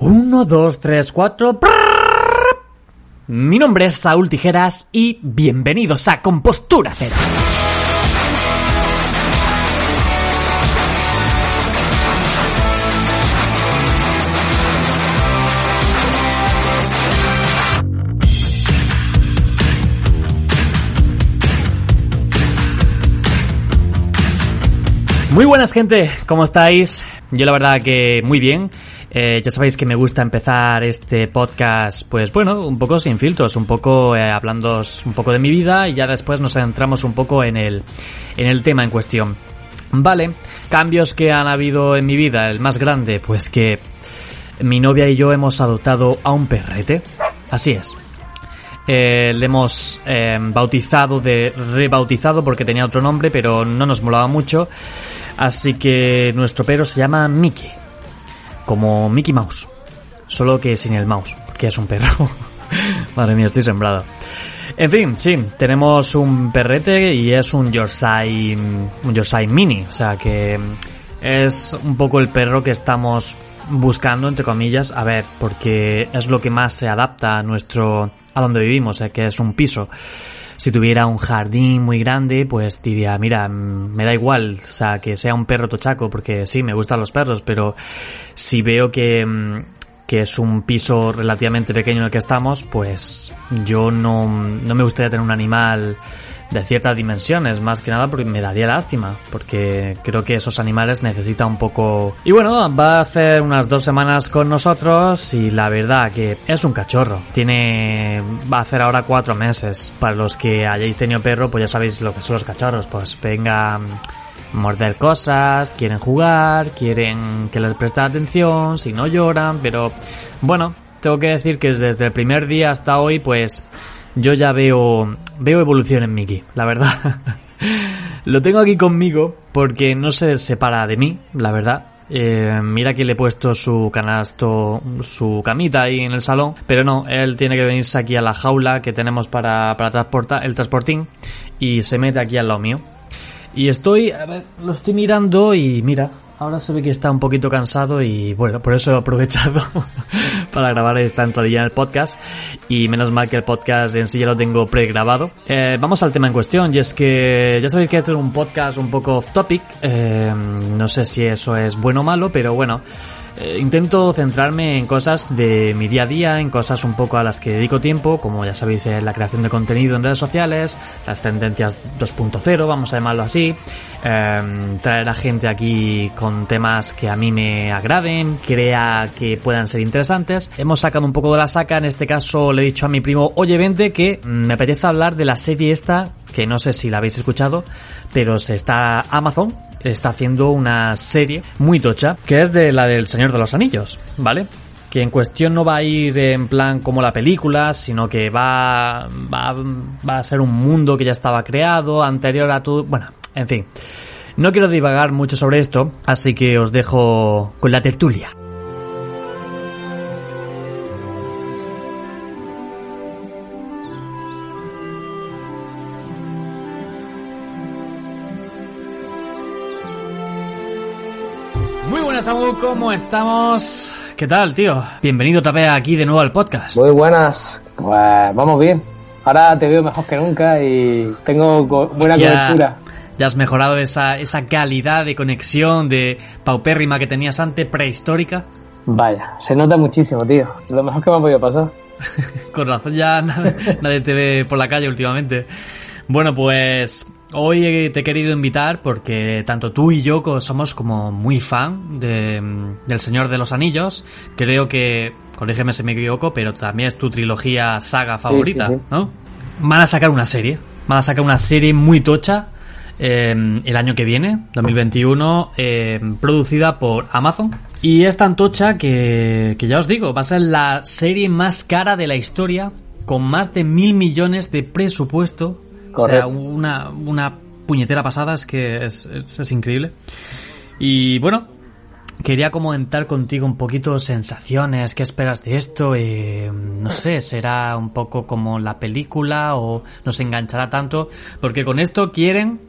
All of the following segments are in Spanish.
1, 2, 3, 4. Mi nombre es Saúl Tijeras y bienvenidos a Compostura Cero. Muy buenas gente, ¿cómo estáis? Yo la verdad que muy bien. Eh, ya sabéis que me gusta empezar este podcast, pues bueno, un poco sin filtros, un poco eh, hablando un poco de mi vida y ya después nos centramos un poco en el, en el tema en cuestión. Vale, cambios que han habido en mi vida, el más grande, pues que mi novia y yo hemos adoptado a un perrete. Así es. Eh, le hemos eh, bautizado de rebautizado porque tenía otro nombre, pero no nos molaba mucho. Así que nuestro perro se llama Mickey. Como Mickey Mouse. Solo que sin el mouse, porque es un perro. Madre mía, estoy sembrado. En fin, sí, tenemos un perrete y es un Yorkshire, un Yorkshire Mini. O sea que es un poco el perro que estamos buscando, entre comillas, a ver, porque es lo que más se adapta a nuestro, a donde vivimos, eh, que es un piso. Si tuviera un jardín muy grande, pues diría, mira, mm, me da igual, o sea, que sea un perro tochaco, porque sí, me gustan los perros, pero si veo que, mm, que es un piso relativamente pequeño en el que estamos, pues yo no, no me gustaría tener un animal de ciertas dimensiones, más que nada porque me daría lástima, porque creo que esos animales necesitan un poco... Y bueno, va a hacer unas dos semanas con nosotros y la verdad que es un cachorro. Tiene... va a hacer ahora cuatro meses. Para los que hayáis tenido perro, pues ya sabéis lo que son los cachorros, pues venga morder cosas, quieren jugar, quieren que les preste atención, si no lloran, pero bueno, tengo que decir que desde el primer día hasta hoy, pues yo ya veo veo evolución en Mickey, la verdad. Lo tengo aquí conmigo porque no se separa de mí, la verdad. Eh, mira que le he puesto su canasto, su camita ahí en el salón, pero no, él tiene que venirse aquí a la jaula que tenemos para, para transportar, el transportín y se mete aquí al lado mío. Y estoy, a ver, lo estoy mirando y mira, ahora se ve que está un poquito cansado y bueno, por eso he aprovechado para grabar esta entradilla en el podcast y menos mal que el podcast en sí ya lo tengo pregrabado. Eh, vamos al tema en cuestión y es que ya sabéis que este es un podcast un poco off topic, eh, no sé si eso es bueno o malo, pero bueno. Eh, intento centrarme en cosas de mi día a día, en cosas un poco a las que dedico tiempo, como ya sabéis, eh, la creación de contenido en redes sociales, las tendencias 2.0, vamos a llamarlo así, eh, traer a gente aquí con temas que a mí me agraden, crea que puedan ser interesantes. Hemos sacado un poco de la saca, en este caso le he dicho a mi primo, oye, vente, que me apetece hablar de la serie esta, que no sé si la habéis escuchado, pero se está Amazon, está haciendo una serie muy tocha, que es de la del Señor de los Anillos, ¿vale? Que en cuestión no va a ir en plan como la película, sino que va, va, va a ser un mundo que ya estaba creado, anterior a todo, bueno, en fin. No quiero divagar mucho sobre esto, así que os dejo con la tertulia. ¿Cómo estamos? ¿Qué tal, tío? Bienvenido vez aquí de nuevo al podcast. Muy buenas, pues vamos bien. Ahora te veo mejor que nunca y tengo buena Hostia, cobertura. Ya has mejorado esa, esa calidad de conexión de paupérrima que tenías antes, prehistórica. Vaya, se nota muchísimo, tío. Lo mejor que me ha podido pasar. Con razón ya nadie, nadie te ve por la calle últimamente. Bueno, pues hoy te he querido invitar porque tanto tú y yo somos como muy fan de, del Señor de los Anillos. Creo que, corrígeme si me equivoco, pero también es tu trilogía saga favorita, sí, sí. ¿no? Van a sacar una serie. Van a sacar una serie muy tocha eh, el año que viene, 2021, eh, producida por Amazon. Y es tan tocha que, que ya os digo, va a ser la serie más cara de la historia, con más de mil millones de presupuesto. O sea, una, una puñetera pasada, es que es, es- es increíble. Y bueno, quería comentar contigo un poquito sensaciones, qué esperas de esto, eh, no sé, será un poco como la película o nos enganchará tanto, porque con esto quieren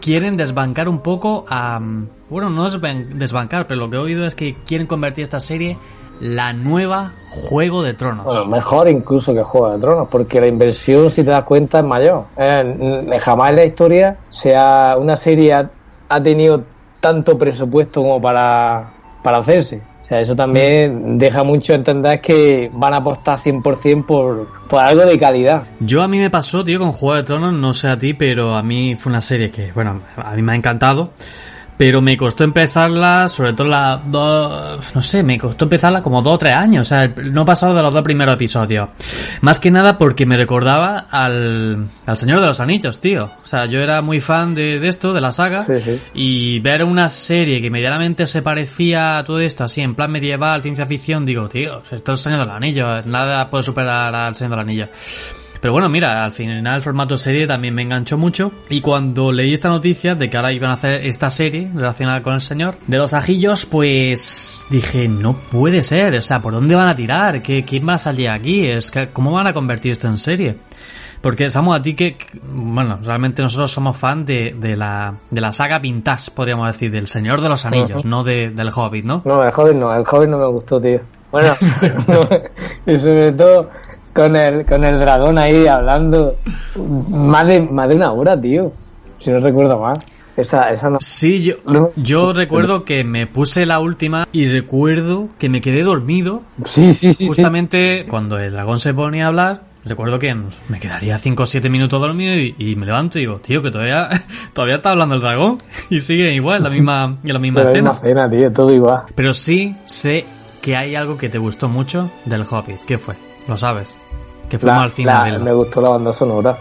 quieren desbancar un poco a bueno, no desbancar, pero lo que he oído es que quieren convertir esta serie la nueva Juego de Tronos. Bueno, mejor incluso que Juego de Tronos, porque la inversión, si te das cuenta, es mayor. Eh, jamás en la historia sea una serie ha, ha tenido tanto presupuesto como para, para hacerse. O sea, eso también deja mucho entender que van a apostar 100% por, por algo de calidad. Yo a mí me pasó, tío, con Juego de Tronos, no sé a ti, pero a mí fue una serie que, bueno, a mí me ha encantado. Pero me costó empezarla, sobre todo la dos, no sé, me costó empezarla como dos o tres años, o sea, no he pasado de los dos primeros episodios. Más que nada porque me recordaba al, al Señor de los Anillos, tío. O sea, yo era muy fan de, de esto, de la saga, Sí, sí. y ver una serie que medianamente se parecía a todo esto, así en plan medieval, ciencia ficción, digo, tío, esto es el Señor de los Anillos, nada puede superar al Señor de los Anillos. Pero bueno, mira, al final el formato serie también me enganchó mucho. Y cuando leí esta noticia de que ahora iban a hacer esta serie relacionada con el señor de los ajillos, pues dije, no puede ser. O sea, ¿por dónde van a tirar? ¿Qué, ¿Quién va a salir aquí? Es que, ¿Cómo van a convertir esto en serie? Porque, Samu, a ti que, bueno, realmente nosotros somos fan de, de, la, de la saga Vintage, podríamos decir, del Señor de los Anillos, no de, del Hobbit, ¿no? No, el joven no, el joven no me gustó, tío. Bueno, no, y sobre todo con el, con el dragón ahí hablando más de, más de una hora, tío. Si no recuerdo mal. Esa, esa no. Sí, yo, yo recuerdo que me puse la última y recuerdo que me quedé dormido Sí, sí, sí, sí. justamente cuando el dragón se ponía a hablar. Recuerdo que me quedaría 5 o 7 minutos dormido y, y me levanto y digo, tío, que todavía, todavía está hablando el dragón y sigue igual, la misma, la misma Pero escena. una cena, tío, todo igual. Pero sí sé que hay algo que te gustó mucho del Hobbit. ¿Qué fue? Lo sabes. Que La- al cine la- me gustó la banda sonora.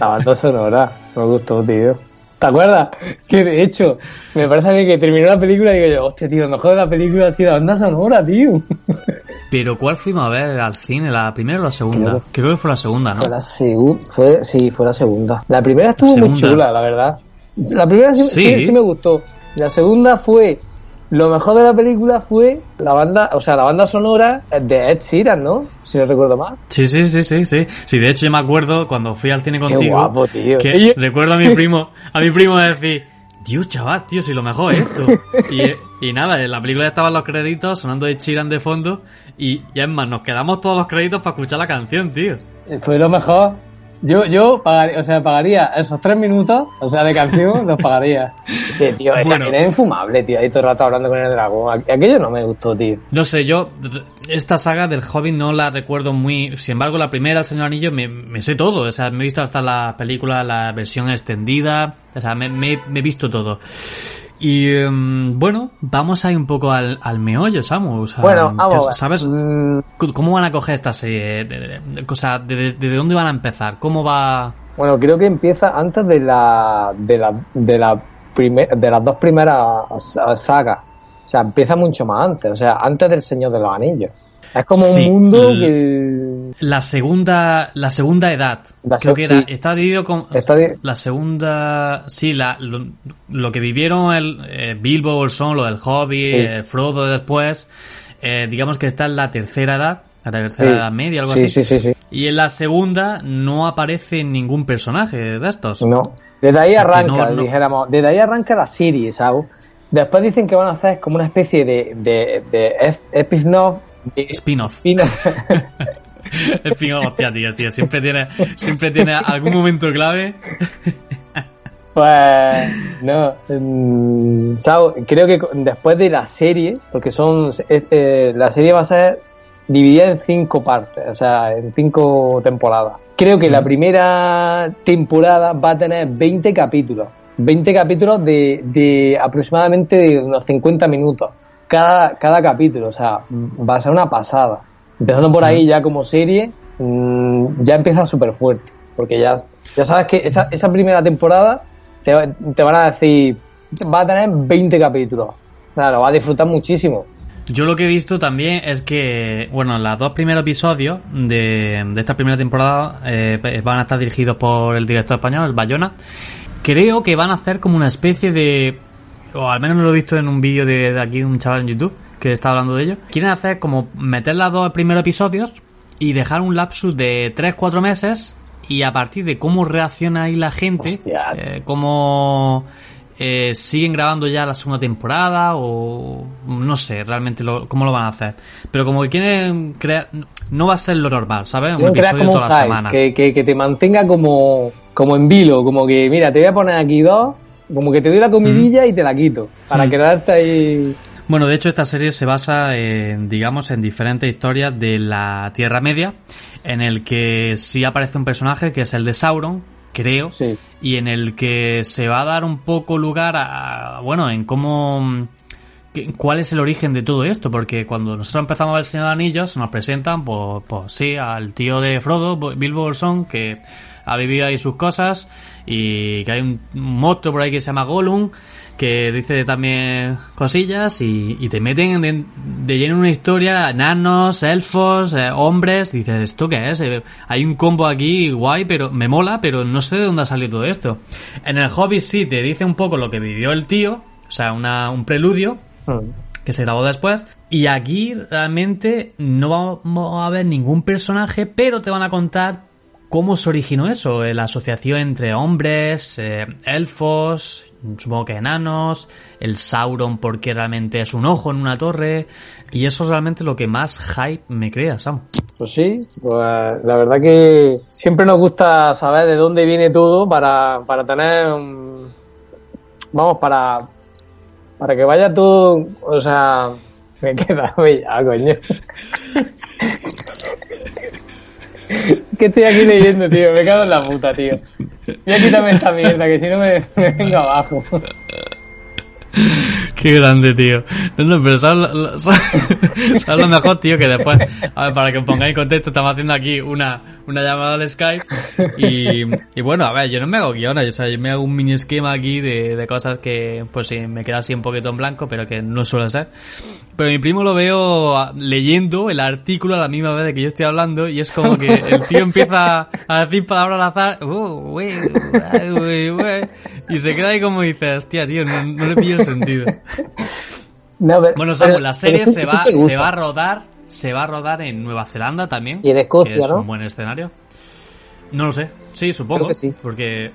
La banda sonora. Me gustó, tío. ¿Te acuerdas? Que de hecho, me parece a mí que terminó la película y digo yo, hostia, tío, lo mejor de la película ha sido la banda sonora, tío. Pero ¿cuál fuimos a ver al cine? ¿La primera o la segunda? Creo Creo que fue la segunda, ¿no? Fue la segunda, fue, sí, fue la segunda. La primera estuvo muy Segunda. chula, la verdad. La primera sí, Sí. sí, sí me gustó. La segunda fue, lo mejor de la película fue la banda, o sea, la banda sonora de Ed Sheeran, ¿no? Si no recuerdo mal. Sí, sí, sí, sí, sí. Sí, de hecho yo me acuerdo cuando fui al cine contigo. guapo, tío. Que recuerdo a mi primo, a mi primo decir, Dios, chaval, tío, si lo mejor es esto. Y, y nada, en la película ya estaban los créditos sonando de Chiran de fondo y, y es más, nos quedamos todos los créditos para escuchar la canción, tío. Fue lo mejor. Yo, yo pagaría, o sea, pagaría esos tres minutos, o sea, de canción, los pagaría. Sí, tío, es Bueno. infumable, tío, ahí todo el rato hablando con el dragón. Aqu- Aquello no me gustó, tío. No sé, yo esta saga del Hobbit no la recuerdo muy... Sin embargo, la primera, El Señor Anillo, me, me sé todo. O sea, me he visto hasta la película, la versión extendida. O sea, me, me- me he visto todo. Y em, bueno, vamos a ir un poco al, al meollo, Samu. O sea, Bueno, vamos. ¿Sabes Mm, cómo van a coger esta serie? O sea, de, de- de dónde van a empezar? ¿Cómo va...? Bueno, creo que empieza antes de la de la de la primer, de las dos primeras sa- sagas. O sea, empieza mucho más antes, o sea, antes del Señor de los Anillos. Es como Sí, un mundo que La segunda, la segunda edad. La Creo que era, sí. está dividido con Está la segunda, sí, la, lo, lo que vivieron el eh, Bilbo, el Son, lo del Hobbit, Sí. eh, Frodo después, eh, digamos que está en la tercera edad, la tercera Sí. edad media, algo sí, así. sí, sí, sí. Y en la segunda no aparece ningún personaje de estos. No. Desde ahí O sea, que arranca, no- no- dijéramos, desde ahí arranca la serie, ¿sabes? Después dicen que van a hacer como una especie de, de, de ep- spin-off. de- Spin-off. spin-off. Spin-off, hostia, tío, tío, siempre tiene, siempre tiene algún momento clave. Pues no, mm, ¿sabes? creo que después de la serie, porque son eh, la serie va a ser dividida en cinco partes, o sea, en cinco temporadas. Creo que la primera temporada va a tener 20 capítulos, 20 capítulos de, de aproximadamente de unos 50 minutos cada, cada capítulo, o sea, va a ser una pasada. Empezando por ahí ya como serie, mm, ya empieza súper fuerte, porque ya, ya sabes que esa, esa primera temporada te, te van a decir, va a tener 20 capítulos. Lo va a disfrutar muchísimo. Yo lo que he visto también es que, bueno, los dos primeros episodios de, de esta primera temporada eh, van a estar dirigidos por el director español, el Bayona. Creo que van a hacer como una especie de, o al menos lo he visto en un vídeo de, de aquí, un chaval en YouTube que está hablando de ello. Quieren hacer como meter los dos primeros episodios y dejar un lapsus de 3-4 meses y a partir de cómo reacciona ahí la gente, eh, cómo eh, siguen grabando ya la segunda temporada o no sé realmente lo, cómo lo van a hacer. Pero como que quieren crear, no va a ser lo normal, ¿sabes? Un episodio como toda la semana. que, que, que te mantenga como, como en vilo, como que, mira, te voy a poner aquí dos, como que te doy la comidilla y te la quito, para Mm. quedarte ahí. Bueno, de hecho esta serie se basa en, digamos, en diferentes historias de la Tierra Media, en el que sí aparece un personaje que es el de Sauron, creo, Sí. y en el que se va a dar un poco lugar a, bueno, en cómo, cuál es el origen de todo esto, porque cuando nosotros empezamos a ver El Señor de los Anillos, nos presentan, pues, pues sí, al tío de Frodo, Bilbo Bolsón, que ha vivido ahí sus cosas, y que hay un un monstruo por ahí que se llama Gollum, que dice también cosillas y, y te meten de, de lleno en una historia, nanos, elfos, eh, hombres, dices, ¿esto qué es? Eh, hay un combo aquí guay, pero me mola, pero no sé de dónde ha salido todo esto. En el Hobbit sí te dice un poco lo que vivió el tío, o sea, una, un preludio, Mm. que se grabó después. Y aquí realmente no vamos a ver ningún personaje, pero te van a contar cómo se originó eso, eh, la asociación entre hombres, eh, elfos, supongo que enanos, el Sauron porque realmente es un ojo en una torre, y eso es realmente lo que más hype me crea, Sam. Pues sí, pues la verdad que siempre nos gusta saber de dónde viene todo para, para tener vamos, para, para que vaya todo, o sea, me queda ya, coño. ¿Qué estoy aquí leyendo, tío? Me cago en la puta, tío. Ya quítame esta mierda, que si no me, me vengo abajo. Qué grande, tío. No, pero sabes sabes- lo mejor, tío, que después, a ver, para que pongáis contexto, estamos haciendo aquí una, una llamada al Skype y, y bueno, a ver, yo no me hago guiones, o sea, yo me hago un mini esquema aquí de, de cosas que, pues sí, me queda así un poquito en blanco, pero que no suele ser. Pero mi primo lo veo a- leyendo el artículo a la misma vez de que yo estoy hablando y es como que el tío empieza a decir palabras al azar, "Uh, güey, güey, güey, güey", y se queda ahí como dice, hostia, tío, no, no le pillo el sentido. No, pero- Bueno, Samu, pero- la serie sí- se sí va, se va a rodar, se va a rodar en Nueva Zelanda también. Y en Escocia, que es ¿no? un buen escenario. No lo sé. Sí, supongo. Creo que sí. Porque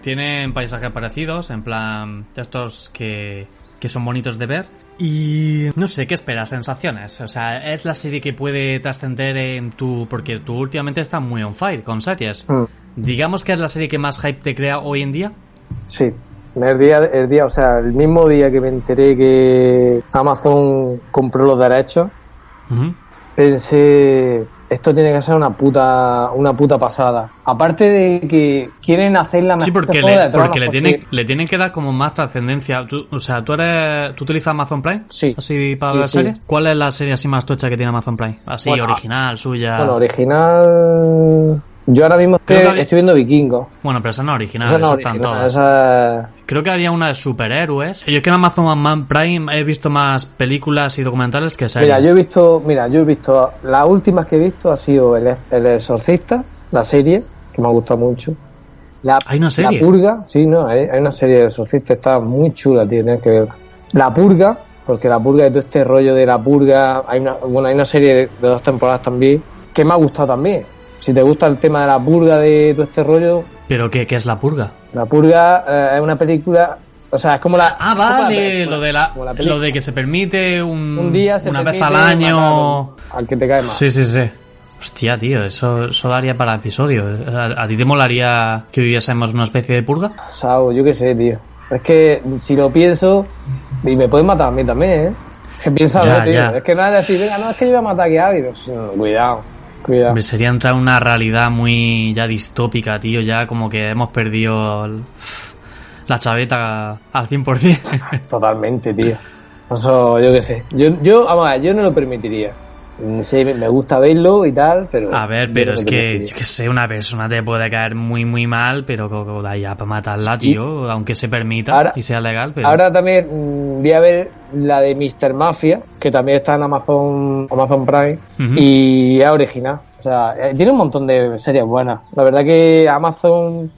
tienen paisajes parecidos, en plan, estos que, que son bonitos de ver. Y no sé, ¿qué esperas? Sensaciones. O sea, es la serie que puede trascender en tu... Porque tú últimamente estás muy on fire con series. Mm. Digamos que es la serie que más hype te crea hoy en día. Sí. El día, el día, o sea, el mismo día que me enteré que Amazon compró los derechos, pensé, esto tiene que ser una puta, una puta pasada. Aparte de que quieren hacer la Sí, porque, le, de Tronos, porque le, porque- tienen, le tienen que dar como más trascendencia. O sea, ¿tú, eres, ¿tú utilizas Amazon Prime? Sí. Así para Sí, ver sí. series. ¿Cuál es la serie así más tocha que tiene Amazon Prime? Así, Bueno, original, suya. Bueno, original. Yo ahora mismo estoy, que había- estoy viendo Vikingos. Bueno, pero esa no es original, Esa no esas es están original, todas. esa- Creo que había una de superhéroes. Yo es que en Amazon Prime he visto más películas y documentales que series. Mira, yo he visto, mira, yo he visto, las últimas que he visto ha sido El, el Exorcista, la serie, que me ha gustado mucho. La, ¿Hay una serie? La Purga, sí, no, hay, hay una serie de Exorcista, está muy chula, tío, tienes que verla. La Purga, porque la Purga todo este rollo de la Purga, hay una, bueno, hay una serie de dos temporadas también, que me ha gustado también. Si te gusta el tema de la Purga de todo este rollo, ¿Pero qué, qué es la purga? la Purga eh, es una película, o sea, es como la... Ah, la vale, lo de la, lo de que se permite un, un día se una vez al año. al que te cae mal. Sí, sí, sí. Hostia, tío, eso, eso daría para episodio. ¿A, a ti te molaría que viviésemos una especie de purga? Sao, yo qué sé, tío. Es que si lo pienso, y me pueden matar a mí también, ¿eh? Que piensa, Ya, tío. ya. Es que nada de decir, venga, no, es que yo voy a matar aquí a alguien. No, Cuidado, cuidado. Hombre, sería entrar en una realidad muy ya distópica, tío. Ya como que hemos perdido el- la chaveta al 100%. Totalmente, tío. Eso, yo qué sé. Yo, yo, vamos a ver, yo no lo permitiría. Mm, Sí, me- gusta verlo y tal, pero. A ver, pero no es que, yo que sé, una persona te puede caer muy, muy mal, pero da ya para matarla, tío, aunque se permita Ahora- y sea legal, pero... Ahora también mm, voy a ver la de Mr. Mafia, que también está en Amazon, Amazon Prime, y es original. O sea, eh, tiene un montón de series buenas. La verdad que Amazon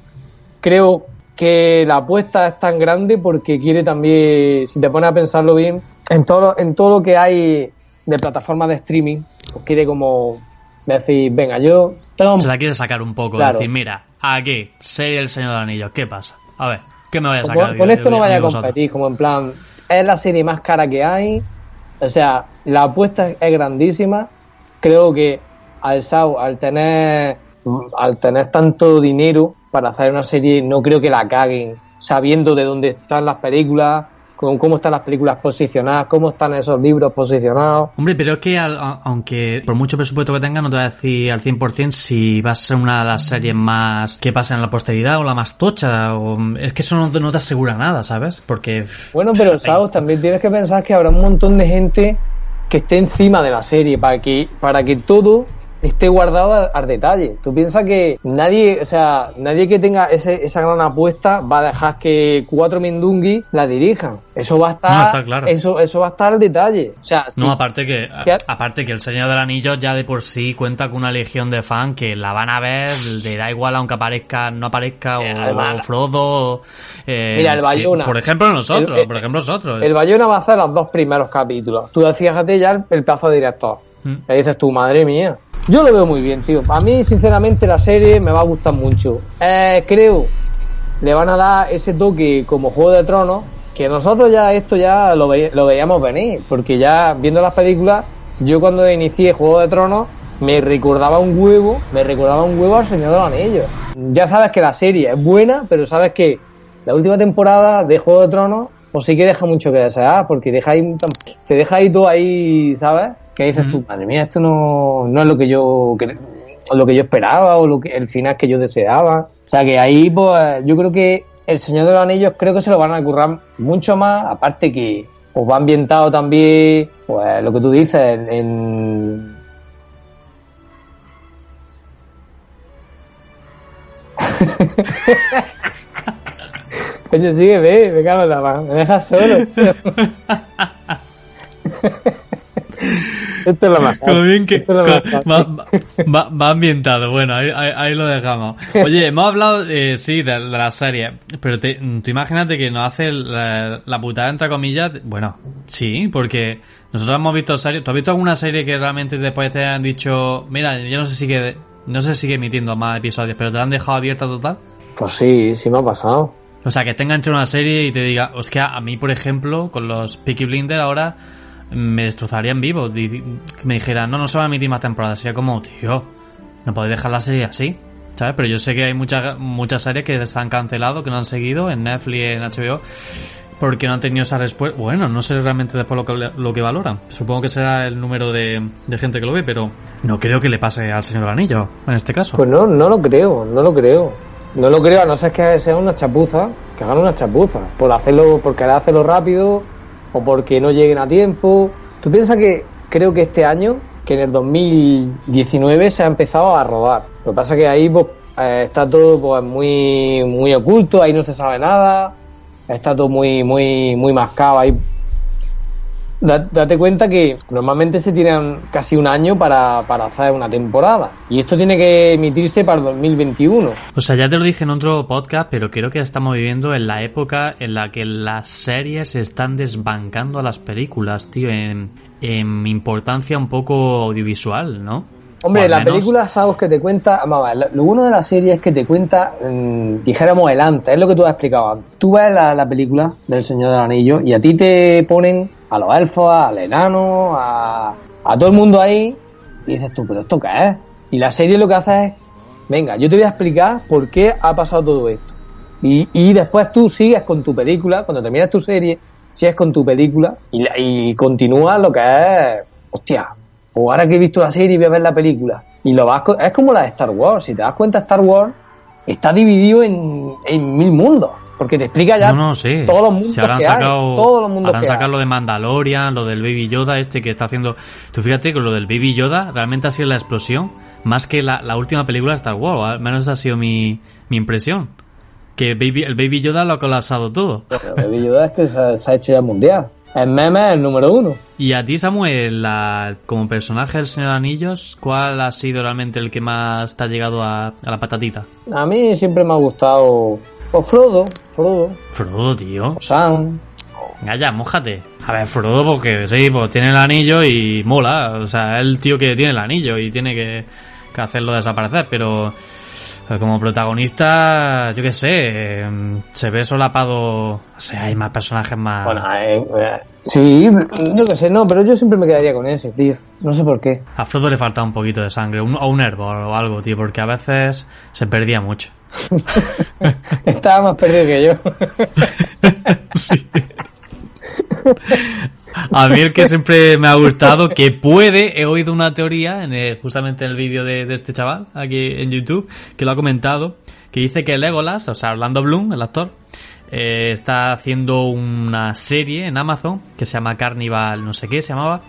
creo que la apuesta es tan grande porque quiere también, si te pones a pensarlo bien, en todo, en todo lo que hay de plataformas de streaming, pues quiere como decir, venga, yo tengo Se la quiere sacar un poco, Claro. decir, mira, aquí, serie El Señor de los Anillos, ¿qué pasa? A ver, ¿Qué me vaya a sacar? Con, con esto no vaya a competir, como en plan, es la serie más cara que hay. O sea, la apuesta es grandísima. Creo que al SAO, al tener, al tener tanto dinero para hacer una serie, no creo que la caguen, sabiendo de dónde están las películas, con cómo están las películas posicionadas, cómo están esos libros posicionados. Hombre, pero es que al- a- aunque por mucho presupuesto que tenga, no te voy a decir al 100% si va a ser una de las series más que pasan en la posteridad o la más tocha. O, es que eso no, te- no te asegura nada, ¿sabes? Porque... Bueno, pero Saos, también tienes que pensar que habrá un montón de gente que esté encima de la serie para que, para que todo esté guardado al, al detalle. Tú piensas que nadie, o sea, nadie que tenga ese, esa gran apuesta va a dejar que cuatro Mindungui la dirijan. Eso va a estar, No, está claro. eso, eso va a estar al detalle. O sea, No, aparte que, aparte que el Señor del Anillo ya de por sí cuenta con una legión de fans que la van a ver, le da igual aunque aparezca, no aparezca, o, además- Frodo, o, eh, Mira, el que- Bayona. por ejemplo nosotros, El- por ejemplo nosotros. el Bayona va a hacer los dos primeros capítulos. Tú decías fíjate ya el, el plazo de director. Mm. Le dices tú, madre mía. Yo lo veo muy bien, tío. A mí, sinceramente, la serie me va a gustar mucho. Eh, creo, le van a dar ese toque como Juego de Tronos, que nosotros ya esto ya lo, ve- veíamos venir, porque ya viendo las películas, yo cuando inicié Juego de Tronos, me recordaba un huevo, me recordaba un huevo al Señor de los Anillos. Ya sabes que la serie es buena, pero sabes que la última temporada de Juego de Tronos, pues sí que deja mucho que desear, porque deja ahí, te deja ahí todo ahí, ¿sabes? Que dices tú, madre mía, esto no, no es lo que yo lo que yo esperaba o lo que el final que yo deseaba. O sea que ahí, pues, yo creo que el Señor de los Anillos creo que se lo van a currar mucho más, aparte que pues va ambientado también, pues lo que tú dices, en, Coño, sigue, ve, me cago en la mano, me dejas solo. Esto es lo más. Con lo bien que Esto es lo más con- va, va- va ambientado, bueno, ahí, ahí- ahí lo dejamos. Oye, hemos hablado, eh, sí, de, de la serie, pero te, tú imagínate que nos hace la, la putada, entre comillas, bueno, sí, porque nosotros hemos visto series, ¿tú has visto alguna serie que realmente después te han dicho, mira, yo no sé si que, no se sigue emitiendo más episodios, pero te la han dejado abierta total? Pues sí, sí me ha pasado. O sea, que te enganche una serie y te diga, hostia, a mí, por ejemplo, con los Peaky Blinders ahora me destrozarían vivo. Me dijeran, no, no se va a emitir más temporadas. Sería como, tío, no podéis dejar la serie así. ¿Sabes? Pero yo sé que hay muchas muchas series que se han cancelado, que no han seguido en Netflix, en HBO, porque no han tenido esa respuesta. Bueno, no sé realmente después lo que, lo que valoran. Supongo que será el número de, de gente que lo ve, pero no creo que le pase al Señor Anillo, en este caso. Pues no, no lo creo, no lo creo. No lo creo, a no ser que sea una chapuza, que hagan una chapuza, por hacerlo, por querer hacerlo rápido, o porque no lleguen a tiempo. Tú piensas que creo que este año, que en el 2019 se ha empezado a rodar. Lo que pasa que ahí pues, eh, está todo pues, muy, muy oculto, ahí no se sabe nada, está todo muy, muy, muy mascado ahí Date cuenta que normalmente se tiran casi un año para, para hacer una temporada. Y esto tiene que emitirse para el 2021. O sea, ya te lo dije en otro podcast, pero creo que estamos viviendo en la época en la que las series están desbancando a las películas, tío, en, en importancia un poco audiovisual, ¿no? Hombre, la menos- película, sabes que te cuenta, vamos a ver, lo bueno de la serie es que te cuenta, mm, dijéramos el antes, es lo que tú has explicado. Tú ves la, la película del Señor del Anillo y a ti te ponen a los elfos, al enano, a, todo el mundo ahí y dices tú, pero ¿esto qué es? Y la serie lo que hace es, venga, yo te voy a explicar por qué ha pasado todo esto. Y, y después tú sigues con tu película, cuando terminas tu serie, sigues con tu película y, y continúas lo que es, hostia, o ahora que he visto la serie voy a ver la película. Y lo vas, es como la de Star Wars, si te das cuenta Star Wars está dividido en, en mil mundos, porque te explica ya No, no, sí. todos los mundos Si habrán que sacado, hay, todos los mundos habrán que sacado hay. lo de Mandalorian, lo del Baby Yoda este que está haciendo... Tú fíjate que lo del Baby Yoda realmente ha sido la explosión más que la, la última película de Star Wars. Al menos esa ha sido mi, mi impresión. Que Baby, el Baby Yoda lo ha colapsado todo. Pero Baby Yoda es que se, se ha hecho ya mundial. El meme es el número uno. Y a ti, Samuel, la- como personaje del Señor Anillos, ¿cuál ha sido realmente el que más te ha llegado a, a la patatita? A mí siempre me ha gustado pues Frodo, Frodo, Frodo, tío. Sam, Venga ya, mójate. A ver, Frodo, porque sí, pues tiene el anillo y mola. O sea, es el tío que tiene el anillo y tiene que, que hacerlo desaparecer, pero. Como protagonista, yo qué sé, eh, se ve solapado. O sea, hay más personajes más. Bueno, eh, sí, no que sé, no, pero yo siempre me quedaría con ese, tío. No sé por qué. A Frodo le falta un poquito de sangre, un, o un hervor o algo, tío, porque a veces se perdía mucho. Estaba más perdido que yo. sí. A mí el que siempre me ha gustado, que puede, he oído una teoría en justamente en el vídeo de, este chaval, aquí en YouTube, que lo ha comentado, que dice que Legolas, o sea, Orlando Bloom, el actor, eh, está haciendo una serie en Amazon que se llama Carnival, no sé qué se llamaba,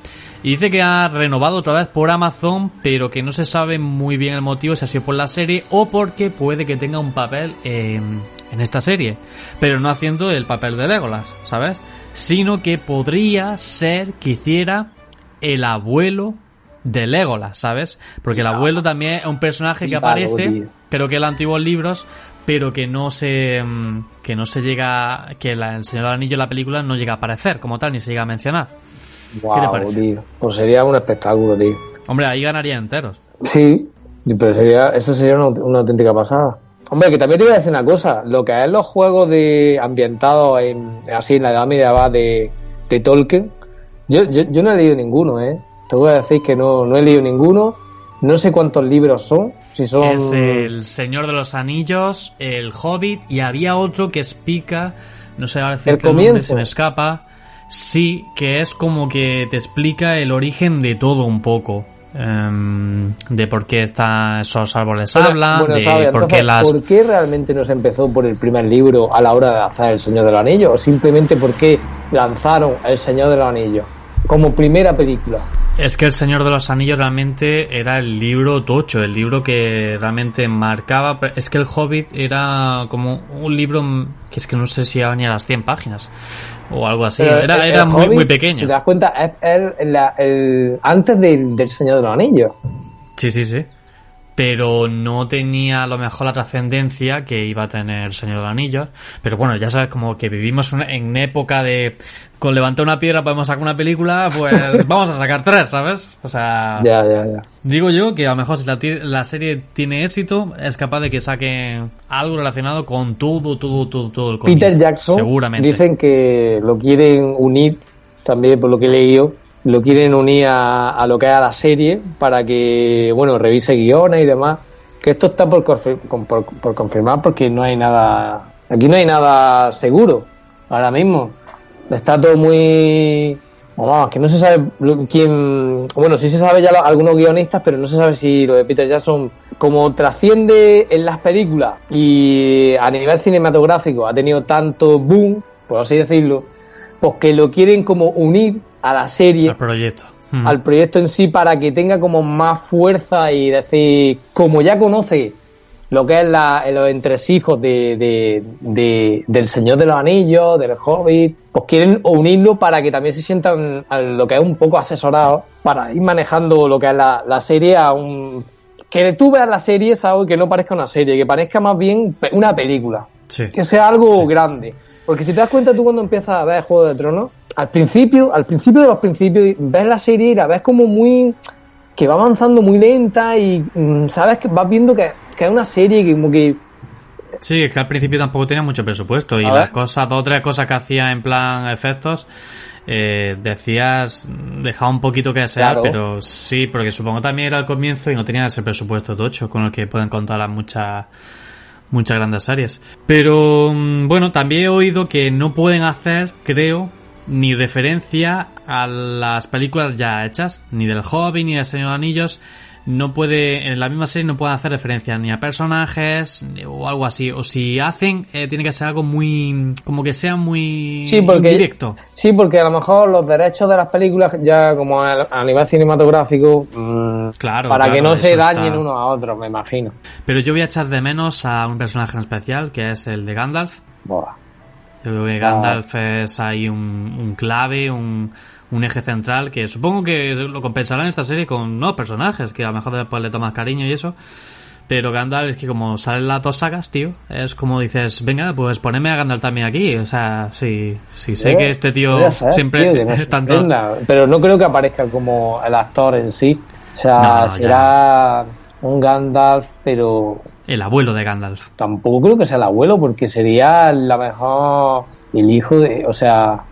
y dice que ha renovado otra vez por Amazon, pero que no se sabe muy bien el motivo, si ha sido por la serie o porque puede que tenga un papel en, en esta serie, pero no haciendo el papel de Legolas, ¿sabes? Sino que podría ser que hiciera el abuelo de Legolas, ¿sabes? Porque el abuelo también es un personaje que aparece, creo que en los antiguos libros, pero que no se que no se llega que la, el Señor del Anillo en la película no llega a aparecer como tal ni se llega a mencionar. ¿Qué te parece? Tío. Pues sería un espectáculo, tío. Hombre, ahí ganaría enteros. Sí, pero sería eso sería una, una auténtica pasada. Hombre, que también te voy a decir una cosa, lo que es los juegos de ambientados en, así en la edad media de, de Tolkien, yo, yo, yo, no he leído ninguno, ¿eh? Te voy a decir que no, no he leído ninguno, no sé cuántos libros son, si son... Es El Señor de los Anillos, El Hobbit, y había otro que explica, no sé ahora el comienzo. se me escapa, sí, que es como que te explica el origen de todo un poco. Um, de por qué está, esos árboles hablan, bueno, de sabe, por entonces, qué las... ¿por qué realmente no se empezó por el primer libro a la hora de hacer El Señor de los Anillos? ¿O simplemente por qué lanzaron El Señor de los Anillos como primera película? Es que El Señor de los Anillos realmente era el libro tocho, el libro que realmente marcaba. Es que El Hobbit era como un libro que es que no sé si iba ni a las 100 páginas o algo así. Pero era el- era el muy, Hobbit, muy pequeño. Si te das cuenta, es el, antes del, del Señor de los Anillos. Sí, sí, sí. Pero no tenía a lo mejor la trascendencia que iba a tener el Señor de los Anillos. Pero bueno, ya sabes, como que vivimos una- en época de con levantar una piedra podemos sacar una película, pues vamos a sacar tres, ¿sabes? O sea, Ya, ya, ya. digo yo que a lo mejor si la, la serie tiene éxito, es capaz de que saquen algo relacionado con todo, todo, todo, todo el cómic. Peter Jackson Seguramente. dicen que lo quieren unir, también por lo que he leído, lo quieren unir a, a lo que es a la serie para que, bueno, revise guiones y demás. Que esto está por, por, por confirmar porque no hay nada, aquí no hay nada seguro ahora mismo. Está todo muy... Vamos, que no se sabe quién... Bueno, sí se sabe ya algunos guionistas, pero no se sabe si lo de Peter Jackson, como trasciende en las películas y a nivel cinematográfico ha tenido tanto boom, por así decirlo, pues que lo quieren como unir a la serie, proyecto. Mm. al proyecto en sí, para que tenga como más fuerza y decir, como ya conoce lo que es la, los entresijos de, de, de- del Señor de los Anillos, del Hobbit, pues quieren unirlo para que también se sientan a lo que es un poco asesorados para ir manejando lo que es la, la serie a un... Que tú veas la serie, ¿sabes? Que no parezca una serie, que parezca más bien una película Sí. que sea algo grande. Porque si te das cuenta tú cuando empiezas a ver Juego de Tronos, al principio, al principio de los principios, ves la serie y la ves como muy que va avanzando muy lenta y mm, sabes que vas viendo que, que es una serie que como que Sí, es que al principio tampoco tenía mucho presupuesto y las cosas, dos o tres cosas que hacía en plan efectos, eh, decías, dejaba un poquito que desear, Claro. pero sí, porque supongo también era al comienzo y no tenía ese presupuesto tocho con el que pueden contar a muchas muchas grandes series. Pero mm, bueno, también he oído que no pueden hacer, creo, ni referencia a las películas ya hechas, ni del Hobbit ni del Señor de los Anillos. No puede, en la misma serie no pueden hacer referencia ni a personajes ni- o algo así. O si hacen, eh, tiene que ser algo muy, como que sea muy Sí, porque- indirecto. sí, porque a lo mejor los derechos de las películas ya como a, nivel cinematográfico mm, Claro, para que no se eso está- dañen unos a otros, me imagino. Pero yo voy a echar de menos a un personaje en especial, que es el de Gandalf. Yo creo que Gandalf es ahí un, un clave, un, un eje central que supongo que lo compensarán en esta serie con nuevos personajes, que a lo mejor después le tomas cariño y eso. Pero Gandalf es que como salen las dos sagas, tío, es como dices, venga, pues poneme a Gandalf también aquí. O sea, sí, sí sé Eh, que este tío siempre tío, es tanto... Pero no creo que aparezca como el actor en sí. O sea, No, será un Gandalf, pero el abuelo de Gandalf. Tampoco creo que sea el abuelo, porque sería la mejor. El hijo de. O sea,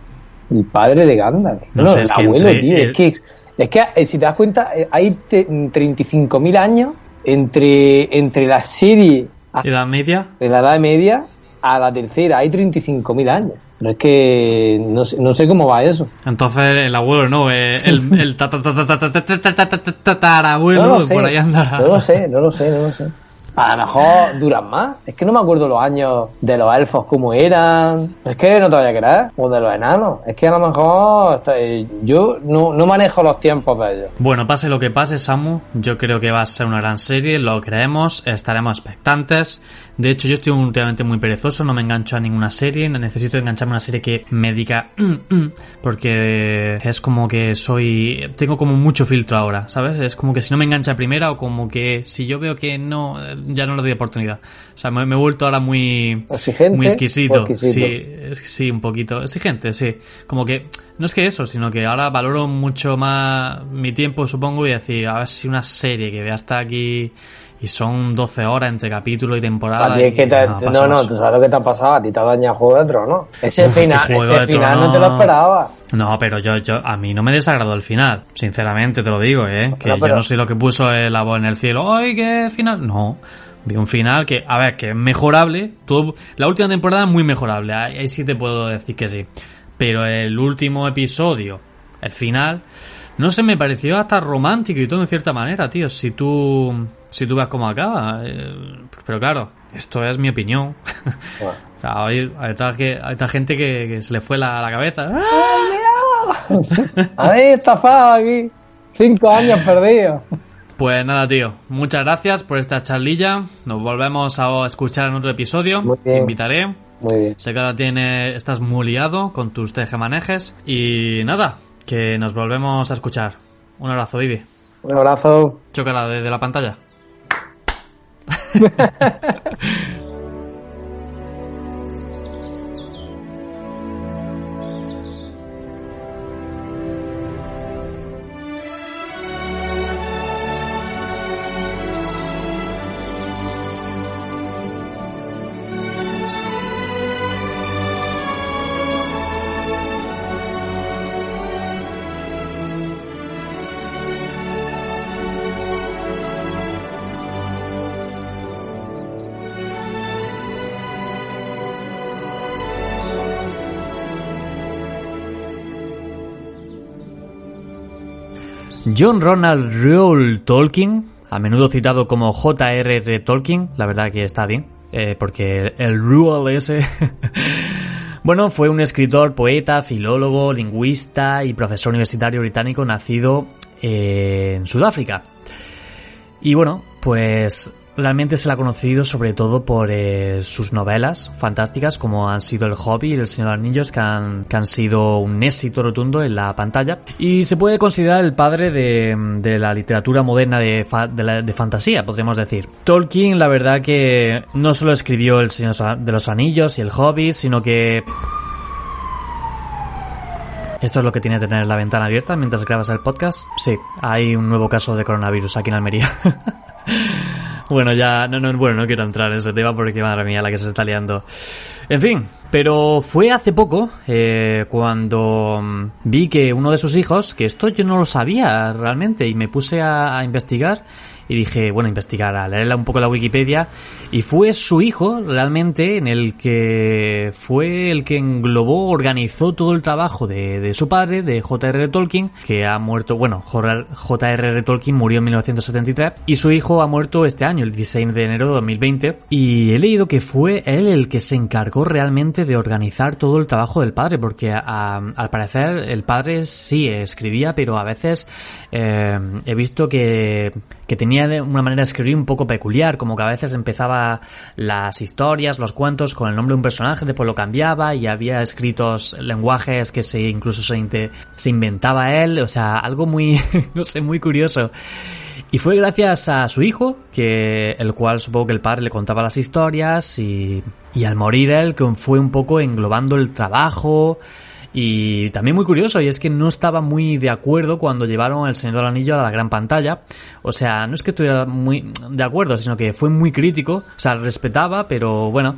el padre de Gandalf. No, no sé, el abuelo, tío. El... Es que, es que si te das cuenta, hay 35.000 años entre, entre la serie. ¿Edad media? De la Edad Media a la tercera. Hay 35.000 años. Pero es que no sé, no sé cómo va eso. Entonces el abuelo, ¿no? El, el tatarabuelo, por ahí andará. No lo sé, no lo sé, no lo sé. A lo mejor duran más. Es que no me acuerdo los años de los elfos cómo eran. Es que no te vaya a creer. O de los enanos. Es que a lo mejor eh, yo no, no manejo los tiempos de ellos. Bueno, pase lo que pase, Samu, yo creo que va a ser una gran serie, lo creemos, estaremos expectantes. De hecho, yo estoy últimamente muy perezoso, no me engancho a ninguna serie, necesito engancharme a una serie que me diga, "Mm, mm", porque es como que soy, tengo como mucho filtro ahora, ¿sabes? Es como que si no me engancha a primera o como que si yo veo que no, ya no le doy oportunidad. O sea, me, me he vuelto ahora muy, Exigente muy exquisito. exquisito. Sí, sí, un poquito. Exigente, sí. Como que, no es que eso, sino que ahora valoro mucho más mi tiempo, supongo, y decir, a ver si una serie que vea hasta aquí y son 12 horas entre capítulo y temporada. Y- que te- no, no, tú sabes lo que te ha pasado. A ti te ha dañado Juego de Tronos. Ese Uf, final, ese final no te lo esperaba. No, pero yo, yo, a mí no me desagradó el final, sinceramente te lo digo, ¿eh? Que No, pero- yo no soy lo que puso el la voz en el cielo, ¡ay, qué final! No, vi un final que, a ver, que es mejorable, todo, la última temporada es muy mejorable, ahí, ahí sí te puedo decir que sí. Pero el último episodio, el final, no sé, me pareció hasta romántico y todo en cierta manera, tío, si tú, si tú ves cómo acaba, eh, pero claro, esto es mi opinión. Bueno. O sea, hay, hay otra, que- hay otra gente que, que se le fue la, la cabeza. ¡Ah! A estafado aquí. Cinco años perdidos. Pues nada, tío. Muchas gracias por esta charlilla. Nos volvemos a escuchar en otro episodio. Muy Te invitaré. Muy bien. Sé que ahora tiene, estás muy liado con tus tejemanejes. Y nada, que nos volvemos a escuchar. Un abrazo, Vivi. Un abrazo. Chócala desde la pantalla. ha ha ha ha ha John Ronald Reuel Tolkien, a menudo citado como J.R.R. Tolkien, la verdad que está bien, eh, porque el Reuel ese... bueno, fue un escritor, poeta, filólogo, lingüista y profesor universitario británico nacido eh, en Sudáfrica. Y bueno, pues realmente se la ha conocido sobre todo por eh, sus novelas fantásticas como han sido El Hobby y El Señor de los Anillos que han, que han sido un éxito rotundo en la pantalla y se puede considerar el padre de, de la literatura moderna de, de fantasía, podríamos decir. Tolkien la verdad que no solo escribió El Señor de los Anillos y El Hobby, sino que ¿Esto es lo que tiene que tener la ventana abierta mientras grabas el podcast? Sí, hay un nuevo caso de coronavirus aquí en Almería. bueno, ya, no, no, bueno, no quiero entrar en ese tema porque madre mía la que se está liando. En fin, pero fue hace poco eh, cuando mm, vi que uno de sus hijos, que esto yo no lo sabía realmente y me puse a, a investigar y dije, bueno, investigar, a leer un poco la Wikipedia y fue su hijo realmente en el que fue el que englobó, organizó todo el trabajo de, de su padre, de J.R.R. Tolkien, que ha muerto, bueno, J.R.R. Tolkien murió en 1973 y su hijo ha muerto este año, el 16 de enero de 2020 y he leído que fue él el que se encargó realmente de organizar todo el trabajo del padre porque a- al parecer el padre sí escribía pero a veces eh, he visto que, que tenía de una manera de escribir un poco peculiar como que a veces empezaba las historias, los cuentos con el nombre de un personaje, después lo cambiaba y había escritos lenguajes que se incluso se, se inventaba él, o sea, algo muy, no sé, muy curioso. Y fue gracias a su hijo, que el cual supongo que el padre le contaba las historias y, y al morir él fue un poco englobando el trabajo Y también muy curioso, y es que no estaba muy de acuerdo cuando llevaron El Señor del Anillo a la gran pantalla. O sea, no es que estuviera muy de acuerdo, sino que fue muy crítico. O sea, respetaba, pero bueno,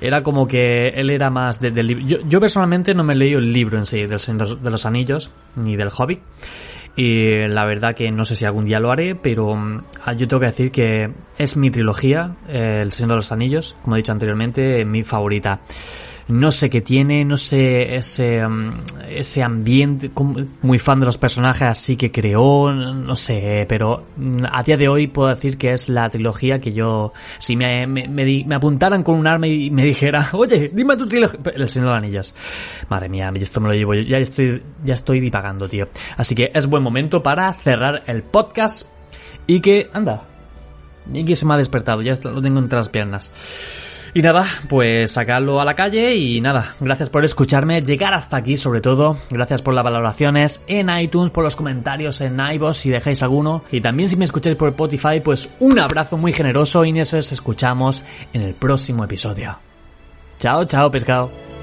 era como que él era más del libro. Yo, yo personalmente no me he leído el libro en sí, del Señor de los Anillos, ni del Hobbit. Y la verdad que no sé si algún día lo haré, pero mm, yo tengo que decir que es mi trilogía, eh, El Señor de los Anillos, como he dicho anteriormente, mi favorita no sé qué tiene, no sé ese, mm, ese ambiente, muy fan de los personajes así que creó, no sé, pero mm, a día de hoy puedo decir que es la trilogía que yo, si me, me, me, apuntaran con un arma y me dijera, oye, dime tu trilogía, el Señor de las Anillas. Madre mía, esto me lo llevo, ya estoy, ya estoy divagando, tío. Así que es buen momento para cerrar el podcast y que, anda, Miki se me ha despertado, ya lo tengo entre las piernas. Y nada, pues sacarlo a la calle y nada, gracias por escucharme, llegar hasta aquí sobre todo, gracias por las valoraciones en iTunes, por los comentarios en iVoox si dejáis alguno y también si me escucháis por Spotify, pues un abrazo muy generoso y nos escuchamos en el próximo episodio. Chao, chao pescado.